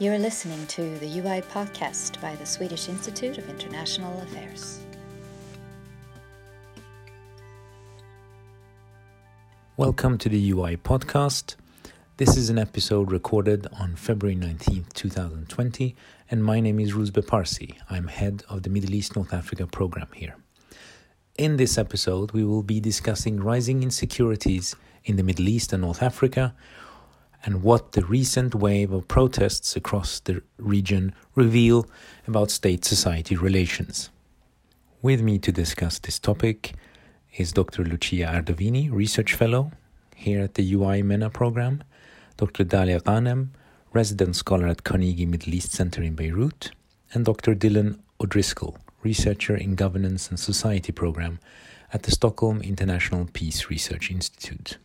You're listening to the UI podcast by the Swedish Institute of International Affairs. Welcome to the UI podcast. This is an episode recorded on February 19th, 2020, and my name is Rouzbeh Parsi. I'm head of the Middle East North Africa program here. In this episode, we will be discussing rising insecurities in the Middle East and North Africa and what the recent wave of protests across the region reveal about state society relations. With me to discuss this topic is Dr. Lucia Ardovini, Research Fellow here at the UI MENA program, Dr. Dalia Ghanem, Resident Scholar at Carnegie Middle East Center in Beirut, and Dr. Dylan O'Driscoll, Researcher in Governance and Society program at the Stockholm International Peace Research Institute.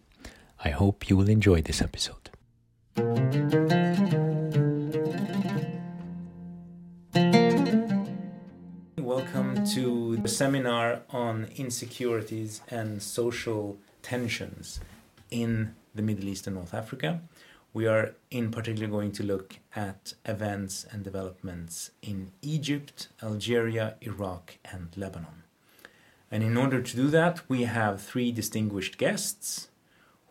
I hope you will enjoy this episode. Welcome to the seminar on insecurities and social tensions in the Middle East and North Africa. We are in particular going to look at events and developments in Egypt, Algeria, Iraq, and Lebanon. And in order to do that, we have three distinguished guests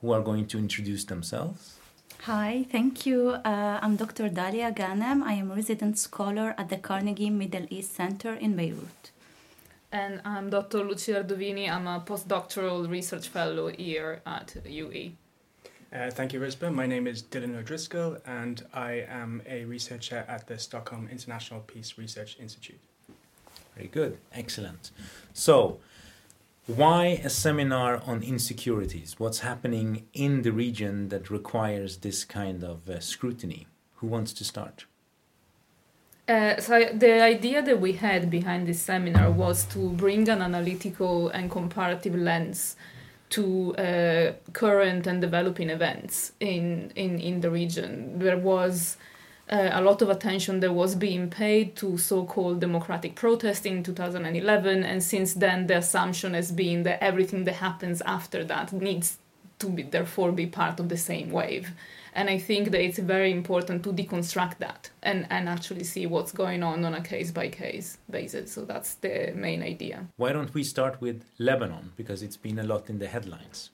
who are going to introduce themselves. Hi, thank you. Uh, I'm Dr. Dalia Ghanem. I am a resident scholar at the Carnegie Middle East Center in Beirut. And I'm Dr. Lucia Ardovini. I'm a postdoctoral research fellow here at UI. Uh, thank you, Rouzbeh. My name is Dylan O'Driscoll, and I am a researcher at the Stockholm International Peace Research Institute. Very good, excellent. So, why a seminar on insecurities? What's happening in the region that requires this kind of uh, scrutiny? Who wants to start? Uh, so the idea that we had behind this seminar was to bring an analytical and comparative lens to uh, current and developing events in, in, in the region. There was uh, a lot of attention that was being paid to so-called democratic protest in 2011 and since then the assumption has been that everything that happens after that needs to be therefore be part of the same wave. And i think that it's very important to deconstruct that and, and actually see what's going on on a case by case basis. So that's the main idea. Why don't we start with lebanon? Because it's been a lot in the headlines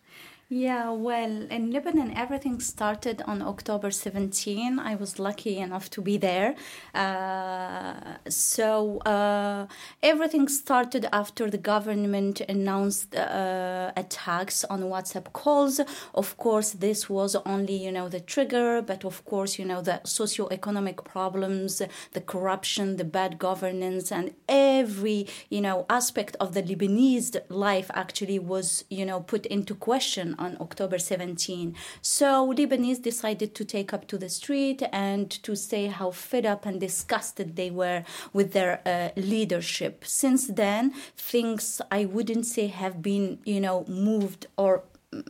yeah, well, in Lebanon, everything started on October 17. I was lucky enough to be there. Uh, so uh, everything started after the government announced uh, attacks on WhatsApp calls. Of course, this was only, you know, the trigger, but of course, you know, the socio-economic problems, the corruption, the bad governance, and every, you know, aspect of the Lebanese life actually was, you know, put into question on October 17. So Lebanese decided to take up to the street and to say how fed up and disgusted they were with their uh, leadership. Since then, things I wouldn't say have been, you know, moved or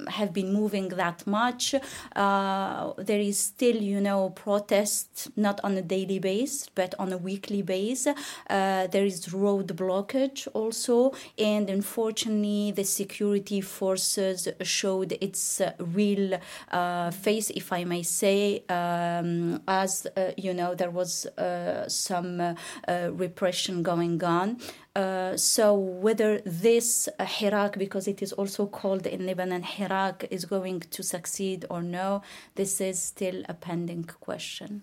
have been moving that much. Uh, there is still, you know, protest not on a daily base but on a weekly base. Uh, there is road blockage also, and unfortunately, the security forces showed its uh, real uh, face, if I may say, um, as uh, you know, there was uh, some repression going on. Uh, so whether this uh, Hirak, because it is also called in Lebanon Hirak, is going to succeed or no, this is still a pending question.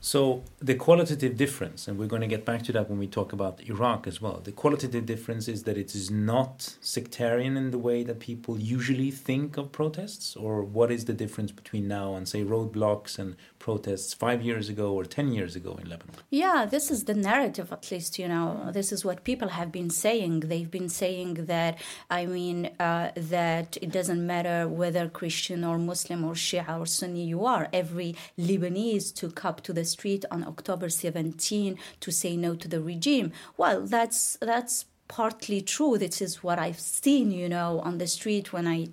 So the qualitative difference, and we're going to get back to that when we talk about Iraq as well. The qualitative difference is that it is not sectarian in the way that people usually think of protests, or what is the difference between now and say roadblocks and protests five years ago or ten years ago in Lebanon? Yeah, this is the narrative, at least. You know, this is what people have been saying. They've been saying that. I mean, uh, that it doesn't matter whether Christian or Muslim or Shia or Sunni you are. Every Lebanese took up to the street on October 17 to say no to the regime. Well, that's that's partly true. This is what I've seen, you know, on the street when I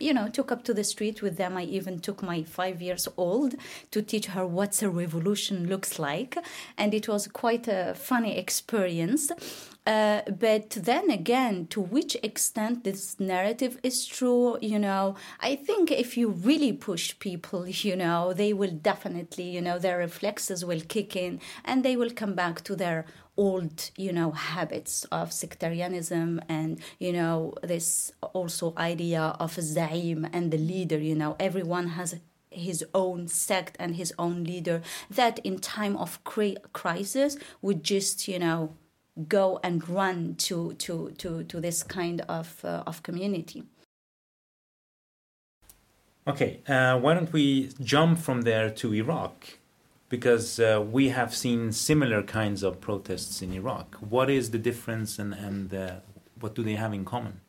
you know, took up to the street with them. I even took my five years old to teach her what a revolution looks like. And it was quite a funny experience. Uh, but then again, to which extent this narrative is true, you know, I think if you really push people, you know, they will definitely, you know, their reflexes will kick in and they will come back to their old, you know, habits of sectarianism and, you know, this also idea of zaim and the leader, you know, everyone has his own sect and his own leader that in time of crisis would just you know go and run to to to to this kind of uh, of community. Okay uh, why don't we jump from there to iraq because uh, we have seen similar kinds of protests in iraq what is the difference and and uh, what do they have in common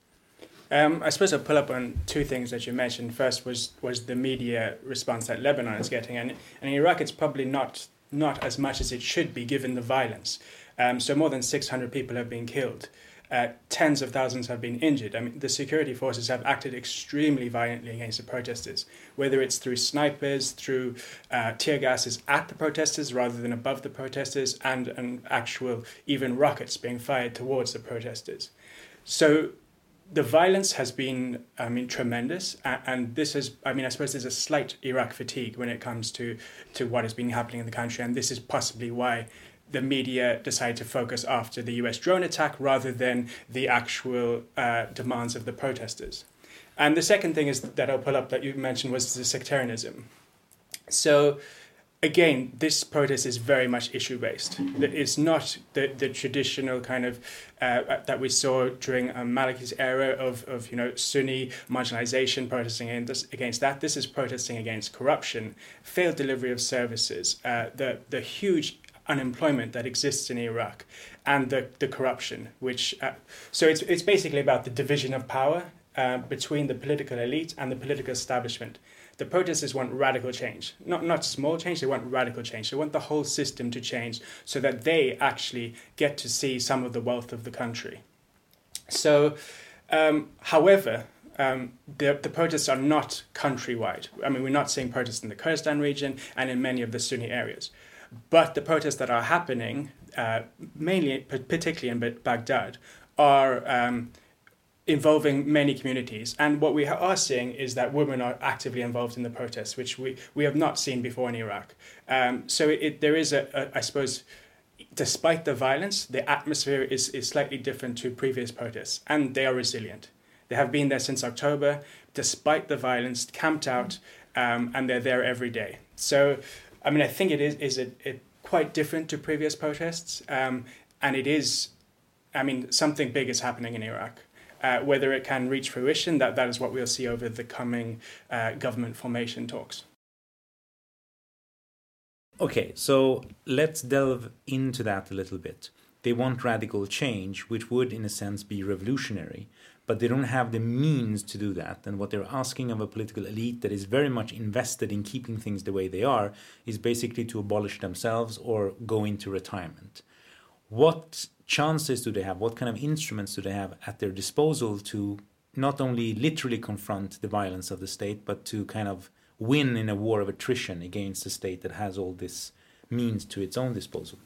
um, I suppose I'll pull up on two things that you mentioned. First was was the media response that Lebanon is getting, and, and in Iraq it's probably not not as much as it should be given the violence. Um, so more than 600 people have been killed. Uh, tens of thousands have been injured. I mean, the security forces have acted extremely violently against the protesters, whether it's through snipers, through uh, tear gases at the protesters rather than above the protesters, and, and actual even rockets being fired towards the protesters. So the violence has been, I mean, tremendous, and this is, I mean, I suppose there's a slight Iraq fatigue when it comes to to what has been happening in the country, and this is possibly why the media decided to focus after the U.S. drone attack rather than the actual uh, demands of the protesters. And the second thing is that I'll pull up that you mentioned was the sectarianism. So again, this protest is very much issue based. It's not the, the traditional kind of uh, that we saw during um, Maliki's era of, of you know Sunni marginalization protesting against, against that. This is protesting against corruption, failed delivery of services, uh, the the huge unemployment that exists in Iraq, and the, the corruption. Which uh, so it's it's basically about the division of power uh, between the political elite and the political establishment the protesters want radical change. Not, not small change, they want radical change. They want the whole system to change so that they actually get to see some of the wealth of the country. So, um, however, um, the, the protests are not countrywide. I mean, we're not seeing protests in the Kurdistan region and in many of the Sunni areas. But the protests that are happening, uh, mainly, particularly in Baghdad, are um, involving many communities. And what we are seeing is that women are actively involved in the protests, which we, we have not seen before in Iraq. Um, so it, there is a, a, I suppose, despite the violence, the atmosphere is, is slightly different to previous protests, and they are resilient. They have been there since October, despite the violence, camped out, um, and they're there every day. So, I mean, I think it is, is it, it quite different to previous protests, um, and it is, I mean, something big is happening in Iraq. Uh, whether it can reach fruition, that, that is what we'll see over the coming uh, government formation talks. Okay, so let's delve into that a little bit. They want radical change, which would, in a sense, be revolutionary, but they don't have the means to do that. And what they're asking of a political elite that is very much invested in keeping things the way they are is basically to abolish themselves or go into retirement. What chances do they have? What kind of instruments do they have at their disposal to not only literally confront the violence of the state, but to kind of win in a war of attrition against a state that has all this means to its own disposal?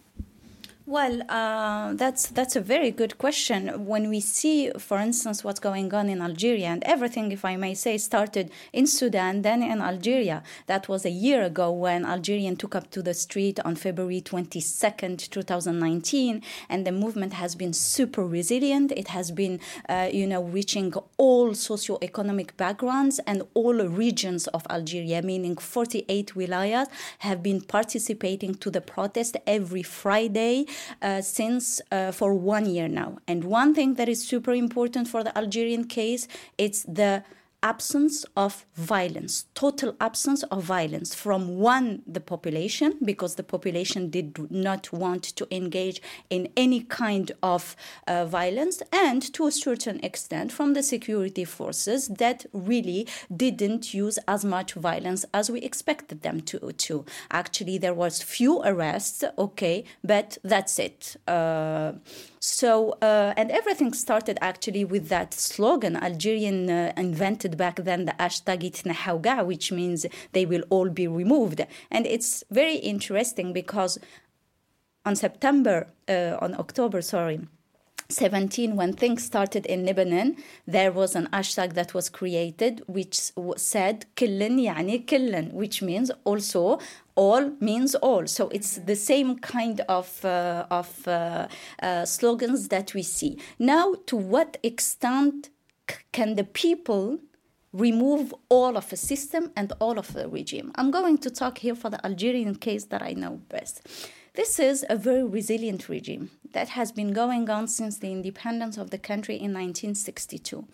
Well, uh, that's that's a very good question. When we see, for instance, what's going on in Algeria, and everything, if I may say, started in Sudan, then in Algeria. That was a year ago when Algerian took up to the street on February 22nd, 2019, and the movement has been super resilient. It has been, uh, you know, reaching all socio-economic backgrounds and all regions of Algeria, meaning 48 wilayas have been participating to the protest every Friday uh, since uh, for one year now. And one thing that is super important for the Algerian case, it's the absence of violence, total absence of violence from one, the population, because the population did not want to engage in any kind of uh, violence, and to a certain extent from the security forces that really didn't use as much violence as we expected them to. to. Actually, there was few arrests, okay, but that's it. Uh, so, uh, and everything started actually with that slogan. Algerian uh, invented back then the hashtag itnahawga, which means they will all be removed. And it's very interesting because on September, uh, on October, sorry, 17 when things started in lebanon there was an hashtag that was created which said killen yani killen which means also all means all. So it's the same kind of uh, of uh, uh, slogans that we see. Now to what extent can the people remove all of a system and all of the regime? I'm going to talk here for the algerian case that i know best. This is a very resilient regime that has been going on since the independence of the country in 1962.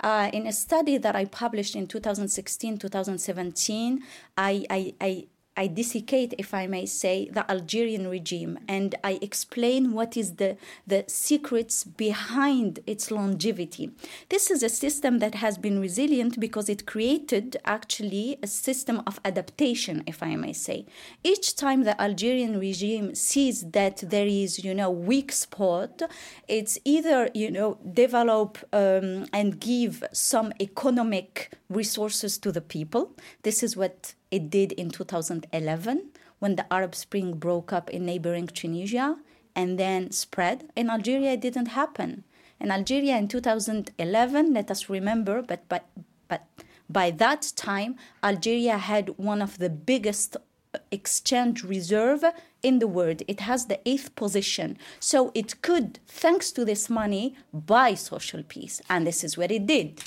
Uh, in a study that I published in 2016 2017, I, I, I I dissecate, if I may say, the Algerian regime and I explain what is the, the secrets behind its longevity. This is a system that has been resilient because it created actually a system of adaptation, if I may say. Each time the Algerian regime sees that there is, you know, weak spot, it's either, you know, develop um, and give some economic resources to the people. This is what it did in 2011 when the Arab Spring broke up in neighboring Tunisia and then spread. In Algeria, it didn't happen. In Algeria in 2011, let us remember, but, but, but by that time, Algeria had one of the biggest uh, exchange reserve in the world. It has the eighth position. So it could, thanks to this money, buy social peace. And this is what it did.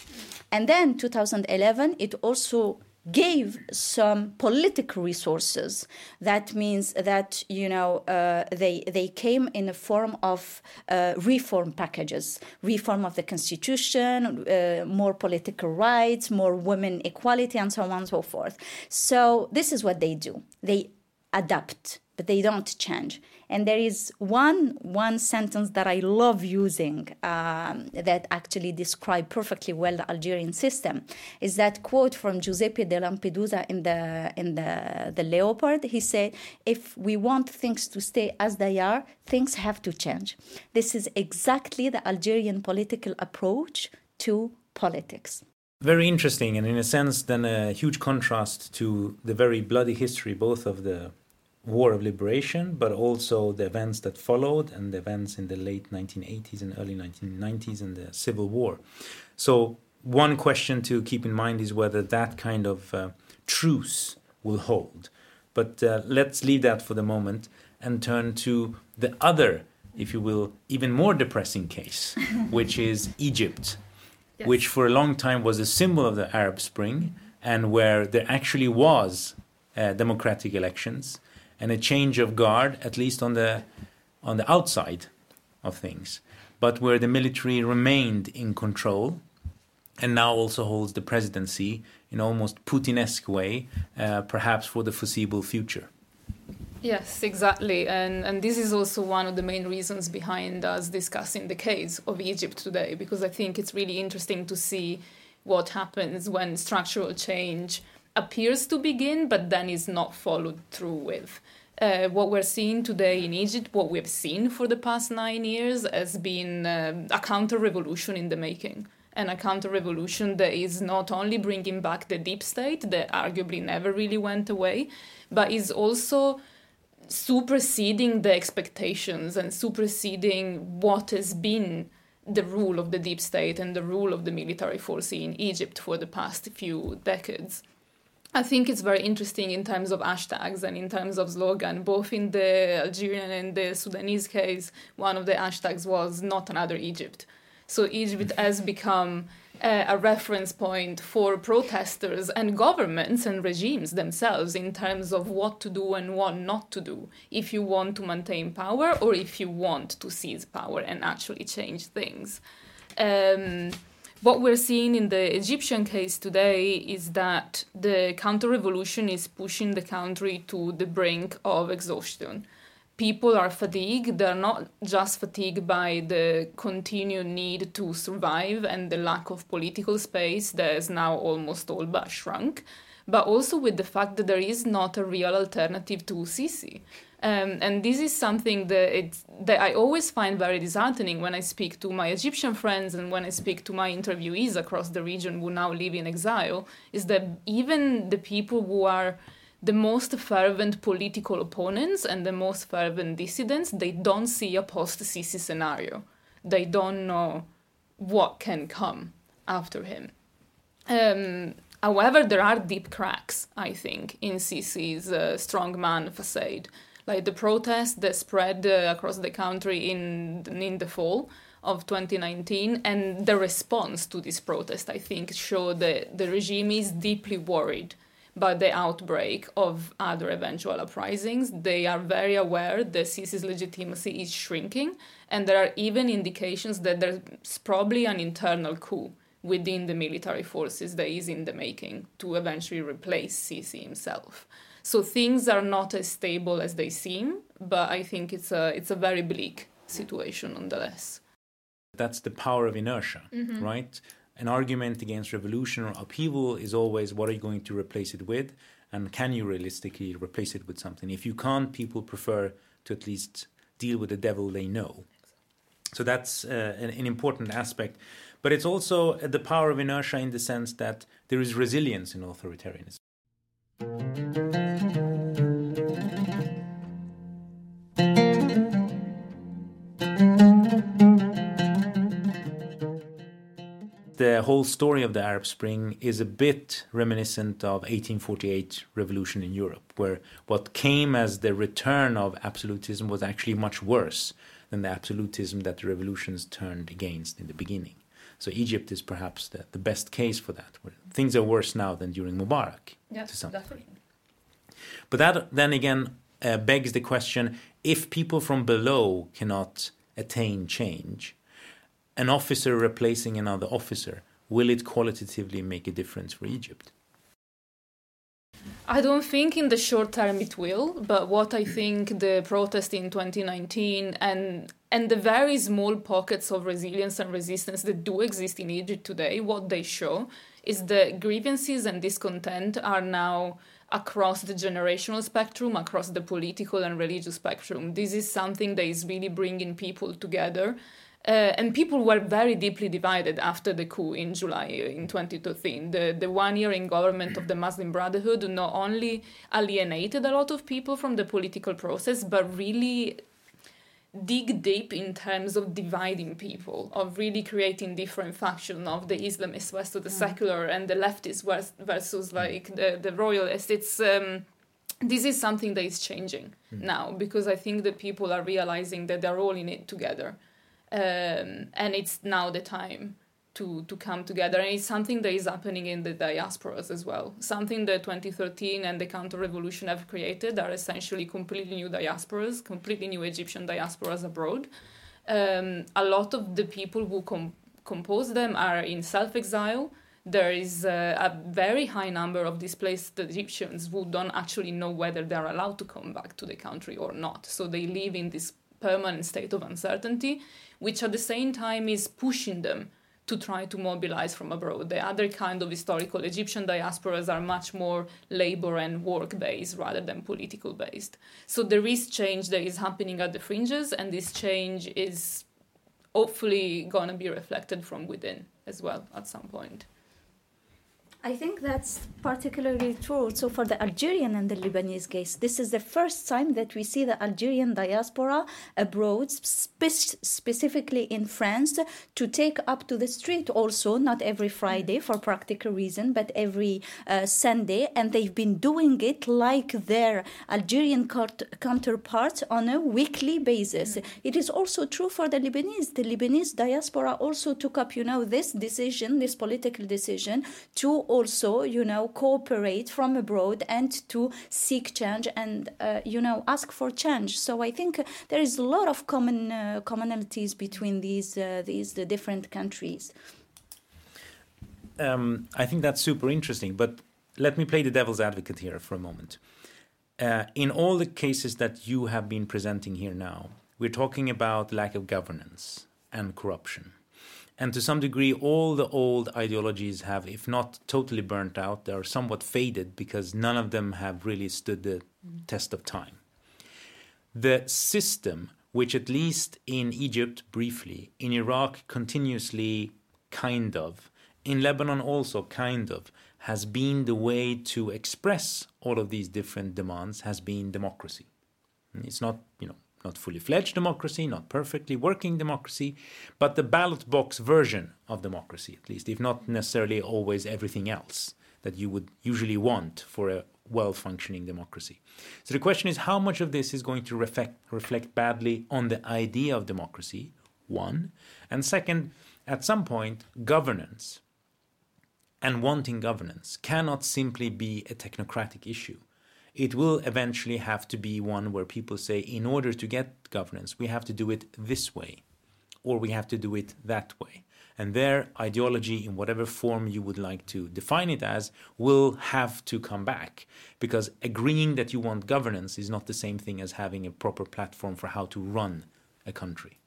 And then 2011, it also gave some political resources. That means that you know uh, they they came in a form of uh, reform packages, reform of the constitution, uh, more political rights, more women equality, and so on and so forth. So this is what they do. They adapt, but they don't change. And there is one one sentence that I love using um, that actually describe perfectly well the Algerian system. Is that quote from Giuseppe de Lampedusa in the in the the Leopard? He said, "If we want things to stay as they are, things have to change." This is exactly the Algerian political approach to politics. Very interesting, and in a sense, then a huge contrast to the very bloody history, both of the war of liberation, but also the events that followed and the events in the late 1980s and early 1990s and the Civil War. So, one question to keep in mind is whether that kind of uh, truce will hold. But uh, let's leave that for the moment and turn to the other, if you will, even more depressing case, which is Egypt, yes. which for a long time was a symbol of the Arab Spring and where there actually was uh, democratic elections and a change of guard, at least on the on the outside of things, but where the military remained in control and now also holds the presidency in almost Putinesque way, uh, perhaps for the foreseeable future. Yes, exactly. And, and this is also one of the main reasons behind us discussing the case of Egypt today, because I think it's really interesting to see what happens when structural change appears to begin, but then is not followed through with. Uh, what we're seeing today in Egypt, what we've seen for the past nine years, has been uh, a counter revolution in the making. And a counter revolution that is not only bringing back the deep state, that arguably never really went away, but is also superseding the expectations and superseding what has been the rule of the deep state and the rule of the military force in Egypt for the past few decades. I think it's very interesting in terms of hashtags and in terms of slogan. Both in the Algerian and the Sudanese case, one of the hashtags was not another Egypt. So Egypt has become uh, a reference point for protesters and governments and regimes themselves in terms of what to do and what not to do if you want to maintain power or if you want to seize power and actually change things. Um, what we're seeing in the Egyptian case today is that the counter revolution is pushing the country to the brink of exhaustion. People are fatigued. They're not just fatigued by the continued need to survive and the lack of political space that is now almost all but shrunk, but also with the fact that there is not a real alternative to Sisi. Um, and this is something that, it's, that I always find very disheartening when I speak to my Egyptian friends and when I speak to my interviewees across the region who now live in exile, is that even the people who are the most fervent political opponents and the most fervent dissidents, they don't see a post-Sisi scenario. They don't know what can come after him. Um, however, there are deep cracks, I think, in Sisi's uh, strongman facade. Like the protests that spread uh, across the country in, in the fall of 2019 and the response to this protest, I think, show that the regime is deeply worried by the outbreak of other eventual uprisings. They are very aware that Sisi's legitimacy is shrinking, and there are even indications that there's probably an internal coup within the military forces that is in the making to eventually replace Sisi himself. So things are not as stable as they seem, but I think it's a it's a very bleak situation nonetheless. That's the power of inertia, Mm-hmm. right? An argument against revolution or upheaval is always what are you going to replace it with? And can you realistically replace it with something? If you can't, people prefer to at least deal with the devil they know. So that's uh, an, an important aspect. But it's also the power of inertia in the sense that there is resilience in authoritarianism. The whole story of the Arab Spring is a bit reminiscent of 1848 revolution in Europe, where what came as the return of absolutism was actually much worse than the absolutism that the revolutions turned against in the beginning. So Egypt is perhaps the, the best case for that, where things are worse now than during Mubarak. Yes, to some definitely. But that then again uh, begs the question if people from below cannot attain change, an officer replacing another officer, will it qualitatively make a difference for Egypt? I don't think in the short term it will, but what I think the protest in 2019 and and the very small pockets of resilience and resistance that do exist in Egypt today, what they show is that grievances and discontent are now across the generational spectrum, across the political and religious spectrum. This is something that is really bringing people together. Uh, and people were very deeply divided after the coup in July uh, in 2013. The, the one year in government of the Muslim Brotherhood not only alienated a lot of people from the political process, but really dig deep in terms of dividing people, of really creating different factions of the Islamists versus the secular and the leftists versus like the, the royalists. It's um, this is something that is changing now because I think that people are realizing that they're all in it together um, and it's now the time to to come together. And it's something that is happening in the diasporas as well. Something that 2013 and the counter revolution have created are essentially completely new diasporas completely new egyptian diasporas abroad. Um, a lot of the people who com- compose them are in self-exile. There is a very high number of displaced Egyptians who don't actually know whether they're allowed to come back to the country or not. So they live in this permanent state of uncertainty, which at the same time is pushing them to try to mobilize from abroad. The other kind of historical Egyptian diasporas are much more labor and work based rather than political based. So there is change that is happening at the fringes, and this change is hopefully going to be reflected from within as well at some point. I think that's particularly true also for the Algerian and the Lebanese case. This is the first time that we see the Algerian diaspora abroad, spe- specifically in France, to take up to the street also, not every Friday for practical reason, but every uh, Sunday. And they've been doing it like their Algerian court- counterparts on a weekly basis. It is also true for the Lebanese. The Lebanese diaspora also took up, you know, this decision, this political decision to also, you know, cooperate from abroad and to seek change and, uh, you know, ask for change. So I think there is a lot of common uh, commonalities between these uh, these the different countries. Um, I think that's super interesting, but let me play the devil's advocate here for a moment. Uh, in all the cases that you have been presenting here now, we're talking about lack of governance and corruption. And to some degree, all the old ideologies have, if not totally burnt out, they are somewhat faded because none of them have really stood the test of time. The system, which at least in Egypt briefly, in Iraq continuously kind of, in Lebanon also kind of, has been the way to express all of these different demands has been democracy. It's not, you know, not fully fledged democracy, not perfectly working democracy, but the ballot box version of democracy, at least, if not necessarily always everything else that you would usually want for a well functioning democracy. So the question is how much of this is going to reflect, reflect badly on the idea of democracy, one, and second, at some point, governance and wanting governance cannot simply be a technocratic issue it will eventually have to be one where people say, in order to get governance, we have to do it this way, or we have to do it that way. And their ideology, in whatever form you would like to define it as, will have to come back. Because agreeing that you want governance is not the same thing as having a proper platform for how to run a country.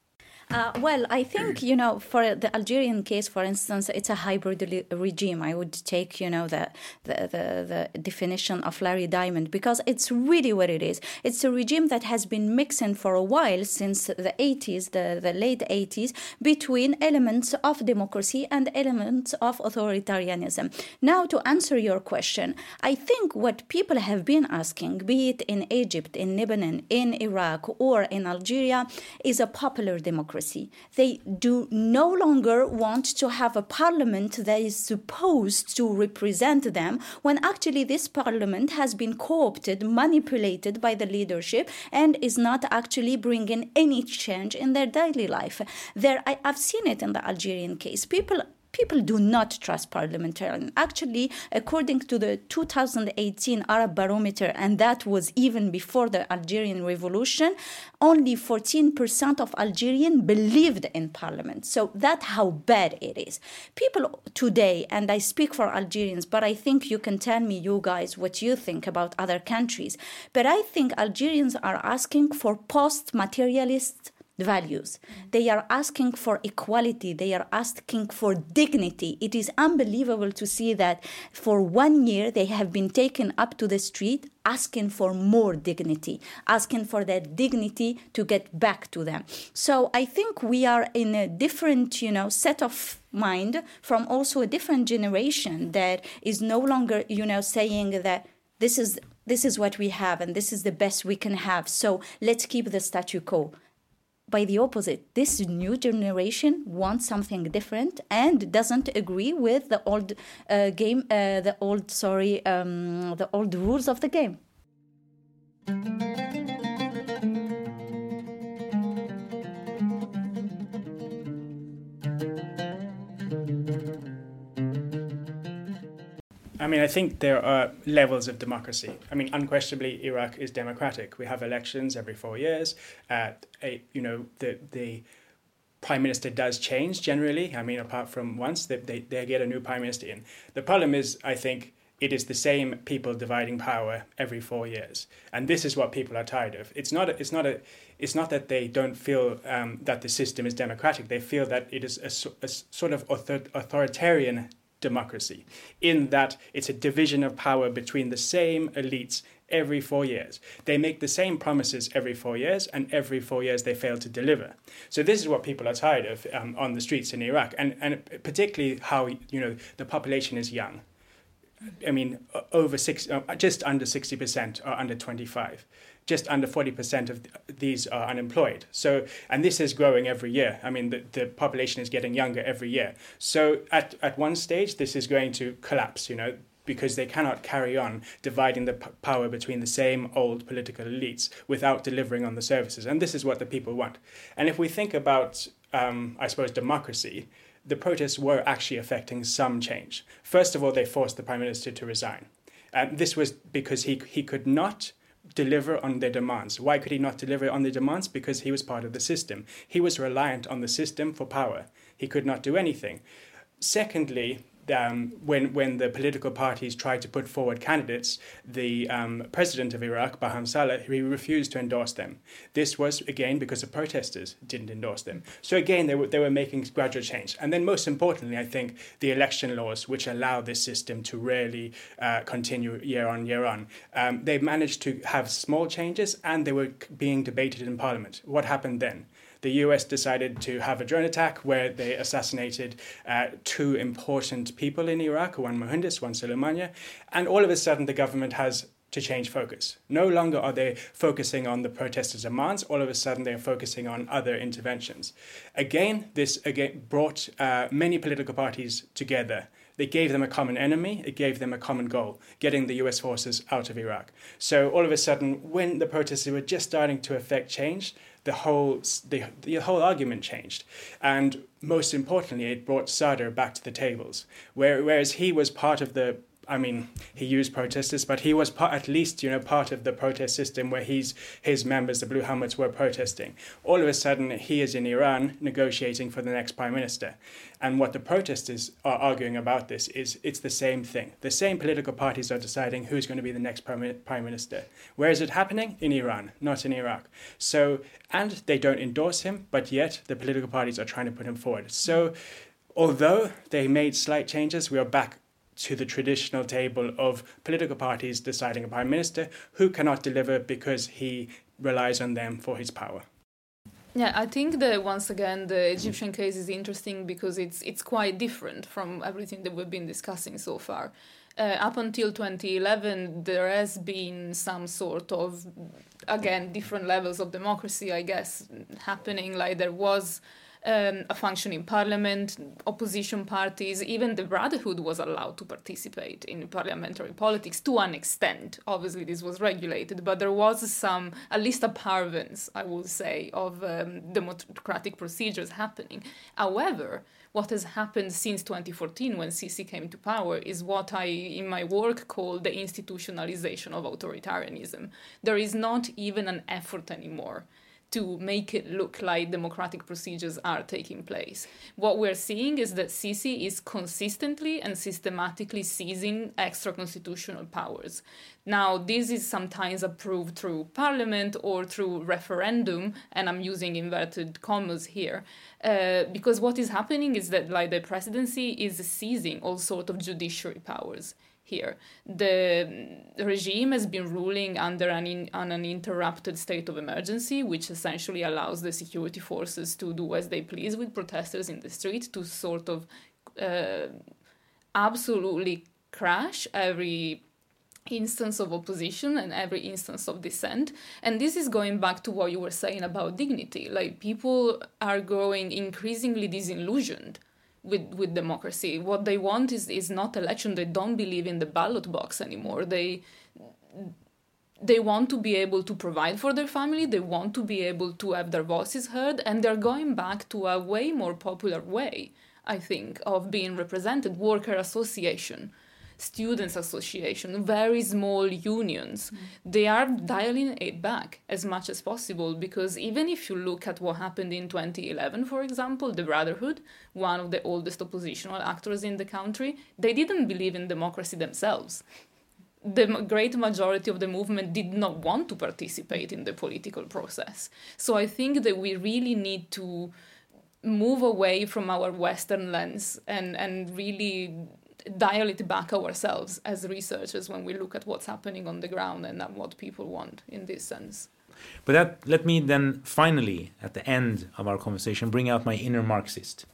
Uh, well, I think you know, for the Algerian case, for instance, it's a hybrid regime. I would take you know the, the the, the definition of Larry Diamond because it's really what it is. It's a regime that has been mixing for a while since the 80s, the, the late 80s, between elements of democracy and elements of authoritarianism. Now, to answer your question, I think what people have been asking, be it in Egypt, in Lebanon, in Iraq, or in Algeria, is a popular democracy democracy. They do no longer want to have a parliament that is supposed to represent them when actually this parliament has been co opted, manipulated by the leadership, and is not actually bringing any change in their daily life. There, I, I've seen it in the Algerian case. People people do not trust parliamentarians. Actually, according to the 2018 Arab Barometer, and that was even before the Algerian Revolution, only 14% of Algerians believed in parliament. So that's how bad it is. People today, and I speak for Algerians, but I think you can tell me, you guys, what you think about other countries. But I think Algerians are asking for post materialist values. They are asking for equality. They are asking for dignity. It is unbelievable to see that for one year they have been taken up to the street asking for more dignity, asking for that dignity to get back to them. So I think we are in a different, you know, set of mind from also a different generation that is no longer, you know, saying that this is this is what we have and this is the best we can have. So let's keep the statu quo by the opposite this new generation wants something different and doesn't agree with the old uh, game uh, the old sorry um, the old rules of the game I mean, I think there are levels of democracy. I mean, unquestionably, Iraq is democratic. We have elections every four years. Uh, a, you know, the the prime minister does change generally. I mean, apart from once they, they, they get a new prime minister in. The problem is, I think, it is the same people dividing power every four years, and this is what people are tired of. It's not. A, it's not a. It's not that they don't feel um, that the system is democratic. They feel that it is a, a sort of author, authoritarian democracy, in that it's a division of power between the same elites every four years. They make the same promises every four years, and every four years they fail to deliver. So this is what people are tired of um, on the streets in Iraq, and and particularly how you know the population is young. I mean, over six, uh, just under sixty percent are under twenty-five just under 40% of these are unemployed. So, and this is growing every year. I mean, the, the population is getting younger every year. So, at, at one stage, this is going to collapse, you know, because they cannot carry on dividing the p- power between the same old political elites without delivering on the services. And this is what the people want. And if we think about, um, I suppose, democracy, the protests were actually affecting some change. First of all, they forced the prime minister to resign. And this was because he, he could not deliver on their demands. Why could he not deliver on the demands? Because he was part of the system. He was reliant on the system for power. He could not do anything. Secondly, um, when when the political parties tried to put forward candidates, the um, president of Iraq, Barham Saleh, he refused to endorse them. This was again because the protesters didn't endorse them. So again, they were they were making gradual change. And then most importantly, I think the election laws, which allow this system to really uh, continue year on year on, um, they managed to have small changes, and they were being debated in parliament. What happened then? The US decided to have a drone attack where they assassinated uh, two important people in Iraq, one Muhandis, one Soleimani, and all of a sudden the government has to change focus. No longer are they focusing on the protesters' demands, all of a sudden they're focusing on other interventions. Again, this again brought uh, many political parties together. They gave them a common enemy, it gave them a common goal, getting the US forces out of Iraq. So all of a sudden, when the protesters were just starting to affect change, the whole, the, the whole argument changed. And most importantly, it brought Sadr back to the tables, where, whereas he was part of the I mean, he used protesters, but he was part, at least, you know, part of the protest system where he's, his members, the Blue Helmets, were protesting. All of a sudden, he is in Iran negotiating for the next prime minister. And what the protesters are arguing about this is it's the same thing. The same political parties are deciding who's going to be the next prime minister. Where is it happening? In Iran, not in Iraq. So, and they don't endorse him, but yet the political parties are trying to put him forward. So, although they made slight changes, we are back to the traditional table of political parties deciding a prime minister who cannot deliver because he relies on them for his power. Yeah, I think that once again the Egyptian case is interesting because it's it's quite different from everything that we've been discussing so far. Uh, up until 2011, there has been some sort of, again, different levels of democracy, I guess, happening. Like there was um, a functioning parliament, opposition parties, even the Brotherhood was allowed to participate in parliamentary politics to an extent. Obviously, this was regulated, but there was some, at least a parvens, I would say, of um, democratic procedures happening. However, what has happened since 2014 when Sisi came to power is what I, in my work, call the institutionalization of authoritarianism. There is not even an effort anymore to make it look like democratic procedures are taking place. What we're seeing is that Sisi is consistently and systematically seizing extra constitutional powers. Now, this is sometimes approved through parliament or through referendum, and I'm using inverted commas here, uh, because what is happening is that like the presidency is seizing all sort of judiciary powers here. The regime has been ruling under an, in, an uninterrupted state of emergency, which essentially allows the security forces to do as they please with protesters in the street to sort of uh, absolutely crash every instance of opposition and every instance of dissent and this is going back to what you were saying about dignity like people are growing increasingly disillusioned with with democracy. What they want is is not election. They don't believe in the ballot box anymore. They they want to be able to provide for their family. They want to be able to have their voices heard, and they're going back to a way more popular way, I think, of being represented. Worker association students association, very small unions, mm. they are dialing it back as much as possible because even if you look at what happened in 2011, for example, the Brotherhood, one of the oldest oppositional actors in the country, they didn't believe in democracy themselves. The great majority of the movement did not want to participate in the political process. So I think that we really need to move away from our Western lens and, and really dial it back ourselves as researchers when we look at what's happening on the ground and what people want in this sense. But that let me then finally, at the end of our conversation, bring out my inner Marxist.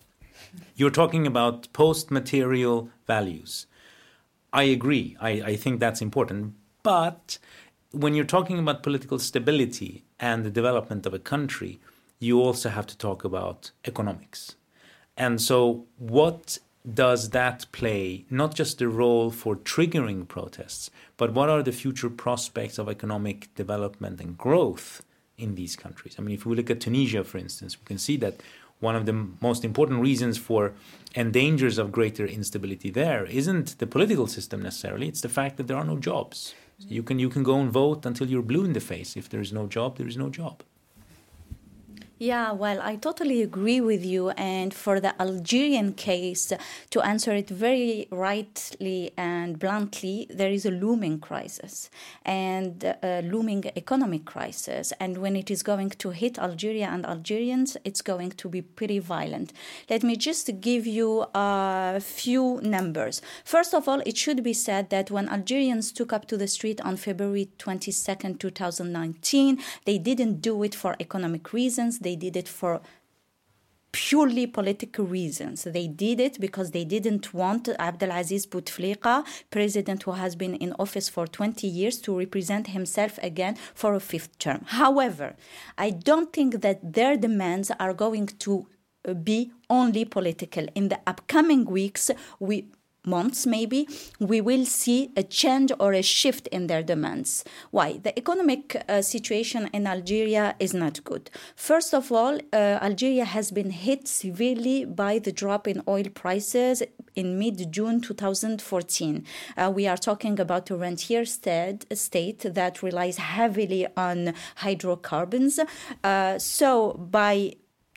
You're talking about post material values. I agree. I, I think that's important. But when you're talking about political stability and the development of a country, you also have to talk about economics. And so, what does that play not just the role for triggering protests, but what are the future prospects of economic development and growth in these countries? I mean, if we look at Tunisia, for instance, we can see that one of the most important reasons for and dangers of greater instability there isn't the political system necessarily, it's the fact that there are no jobs. You can you can go and vote until you're blue in the face. If there is no job, there is no job. Yeah, well, I totally agree with you. And for the Algerian case, to answer it very rightly and bluntly, there is a looming crisis and a looming economic crisis. And when it is going to hit Algeria and Algerians, it's going to be pretty violent. Let me just give you a few numbers. First of all, it should be said that when Algerians took up to the street on February 22nd, 2019, they didn't do it for economic reasons. They they did it for purely political reasons. They did it because they didn't want Abdelaziz Bouteflika, president who has been in office for 20 years, to represent himself again for a fifth term. However, I don't think that their demands are going to uh, be only political. In the upcoming weeks, we months maybe we will see a change or a shift in their demands. Why? The economic uh, situation in algeria is not good. First of all uh, algeria has been hit severely by the drop in oil prices in mid-june 2014 uh, we are talking about a rentier state, state that relies heavily on hydrocarbons. Uh, so by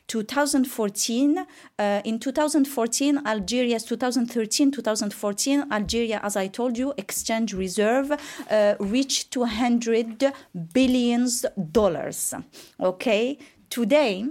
2014 uh, in 2014 algeria's 2013 2014 algeria as i told you exchange reserve uh, reached 200 billions dollars. Okay? Today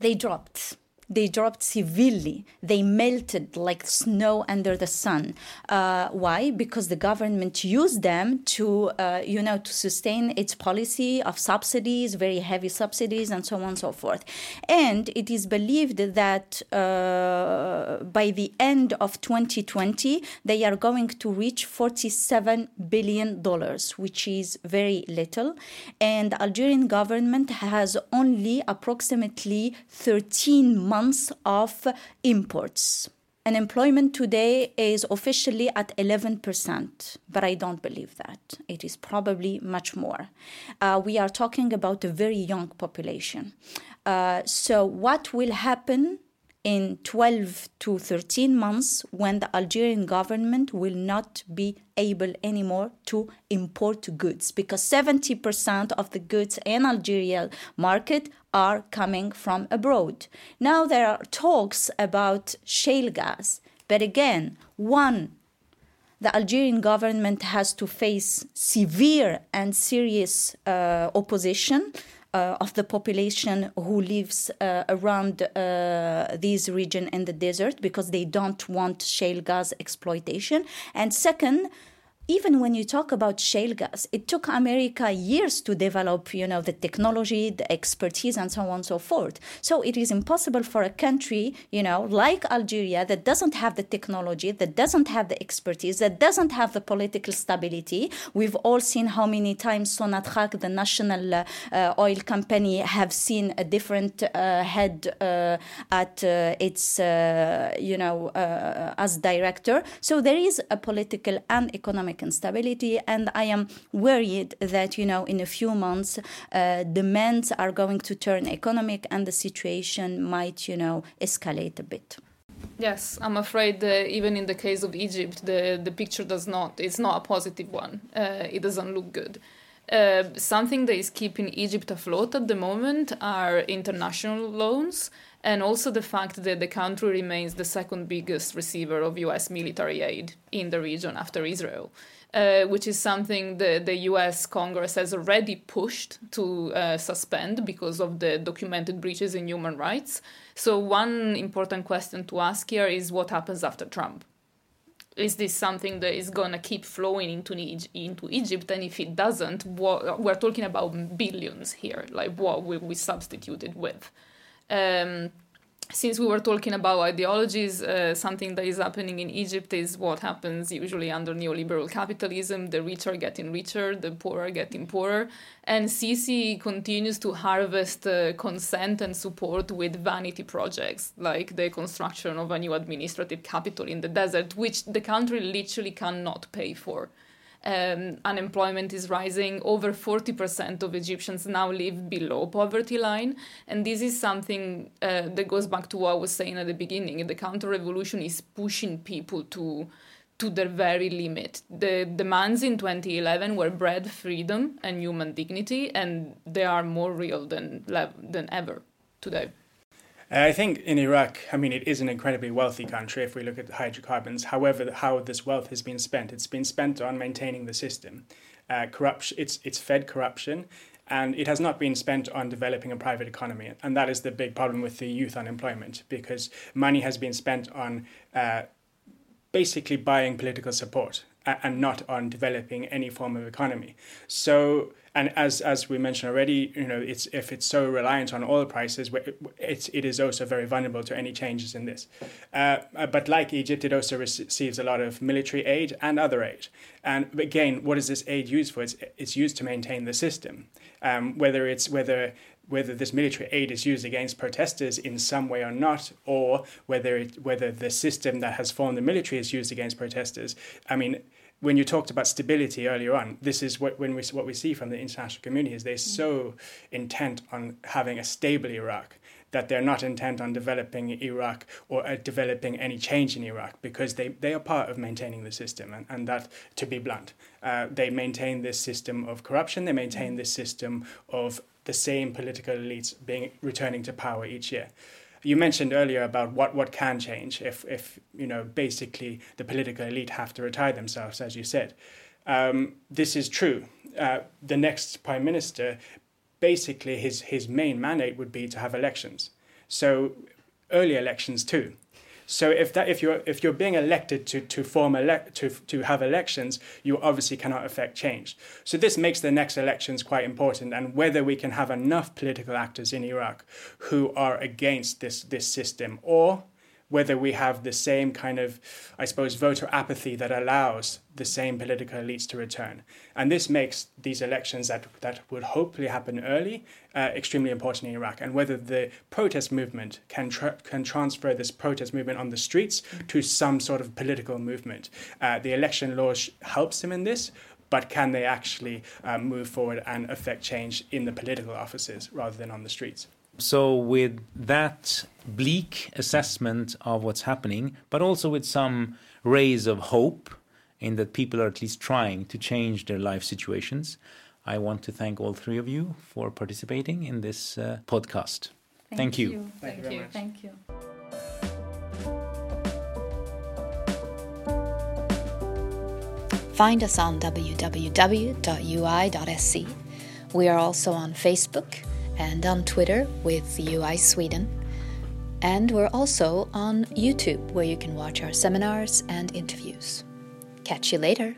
they dropped they dropped severely. They melted like snow under the sun. Uh, why? Because the government used them to, uh, you know, to sustain its policy of subsidies, very heavy subsidies, and so on and so forth. And it is believed that uh, by the end of 2020, they are going to reach 47 billion dollars, which is very little. And Algerian government has only approximately 13 months months of imports. Unemployment today is officially at 11%, but I don't believe that. It is probably much more. Uh, we are talking about a very young population. Uh, so, what will happen in 12 to 13 months when the Algerian government will not be able anymore to import goods because 70% of the goods in Algeria market are coming from abroad. Now there are talks about shale gas, but again, one the Algerian government has to face severe and serious uh, opposition uh, of the population who lives uh, around uh, this region in the desert because they don't want shale gas exploitation. And second, even when you talk about shale gas, it took America years to develop, you know, the technology, the expertise, and so on and so forth. So it is impossible for a country, you know, like Algeria that doesn't have the technology, that doesn't have the expertise, that doesn't have the political stability. We've all seen how many times Sonatrach, the national uh, oil company, have seen a different uh, head uh, at uh, its, uh, you know, as director. So there is a political and economic economic instability. And I am worried that, you know, in a few months, uh, demands are going to turn economic and the situation might, you know, escalate a bit. Yes, I'm afraid that even in the case of Egypt, the, the picture does not, it's not a positive one. Uh, it doesn't look good. Uh, something that is keeping Egypt afloat at the moment are international loans and also the fact that the country remains the second biggest receiver of US military aid in the region after Israel. Uh, which is something the, the US Congress has already pushed to uh, suspend because of the documented breaches in human rights. So, one important question to ask here is what happens after Trump? Is this something that is going to keep flowing into, into Egypt? And if it doesn't, what, we're talking about billions here. Like, what will we substitute it with? Um, since we were talking about ideologies, uh, something that is happening in Egypt is what happens usually under neoliberal capitalism. The rich are getting richer, the poor are getting poorer. And Sisi continues to harvest uh, consent and support with vanity projects, like the construction of a new administrative capital in the desert, which the country literally cannot pay for um, unemployment is rising. Over 40% of Egyptians now live below poverty line. And this is something uh, that goes back to what I was saying at the beginning. The counter revolution is pushing people to to their very limit. The demands in 2011 were bread freedom and human dignity, and they are more real than than ever today. I think in Iraq, I mean, it is an incredibly wealthy country if we look at hydrocarbons. However, how this wealth has been spent, it's been spent on maintaining the system. Uh, corruption, it's, it's fed corruption, and it has not been spent on developing a private economy. And that is the big problem with the youth unemployment, because money has been spent on uh, basically buying political support. and not on developing any form of economy. So, and as as we mentioned already, you know, it's if it's so reliant on oil prices, it's it is also very vulnerable to any changes in this. Uh, uh, but like Egypt, it also receives a lot of military aid and other aid. And again, what is this aid used for? It's it's used to maintain the system. Um, whether it's whether whether this military aid is used against protesters in some way or not, or whether it, whether the system that has formed the military is used against protesters. I mean, when you talked about stability earlier on, this is what when we what we see from the international community is they're so intent on having a stable Iraq that they're not intent on developing Iraq or uh, developing any change in Iraq because they, they are part of maintaining the system. And, and that, to be blunt, uh, they maintain this system of corruption, they maintain this system of the same political elites being returning to power each year. You mentioned earlier about what, what can change if, if you know basically the political elite have to retire themselves, as you said. Um, this is true. Uh, the next prime minister, basically his, his main mandate would be to have elections. So early elections too. So if that if you're if you're being elected to to form elect to to have elections, you obviously cannot affect change. So this makes the next elections quite important, and whether we can have enough political actors in Iraq who are against this this system or whether we have the same kind of, I suppose, voter apathy that allows the same political elites to return. And this makes these elections that, that would hopefully happen early uh, extremely important in Iraq. And whether the protest movement can, tra- can transfer this protest movement on the streets to some sort of political movement. Uh, the election law sh- helps them in this, but can they actually uh, move forward and affect change in the political offices rather than on the streets? So, with that bleak assessment of what's happening, but also with some rays of hope in that people are at least trying to change their life situations, I want to thank all three of you for participating in this uh, podcast. Thank, thank you. you. Thank, thank you. you. Thank you. Find us on www.ui.se. We are also on Facebook and on Twitter with UI Sweden. And we're also on YouTube where you can watch our seminars and interviews. Catch you later.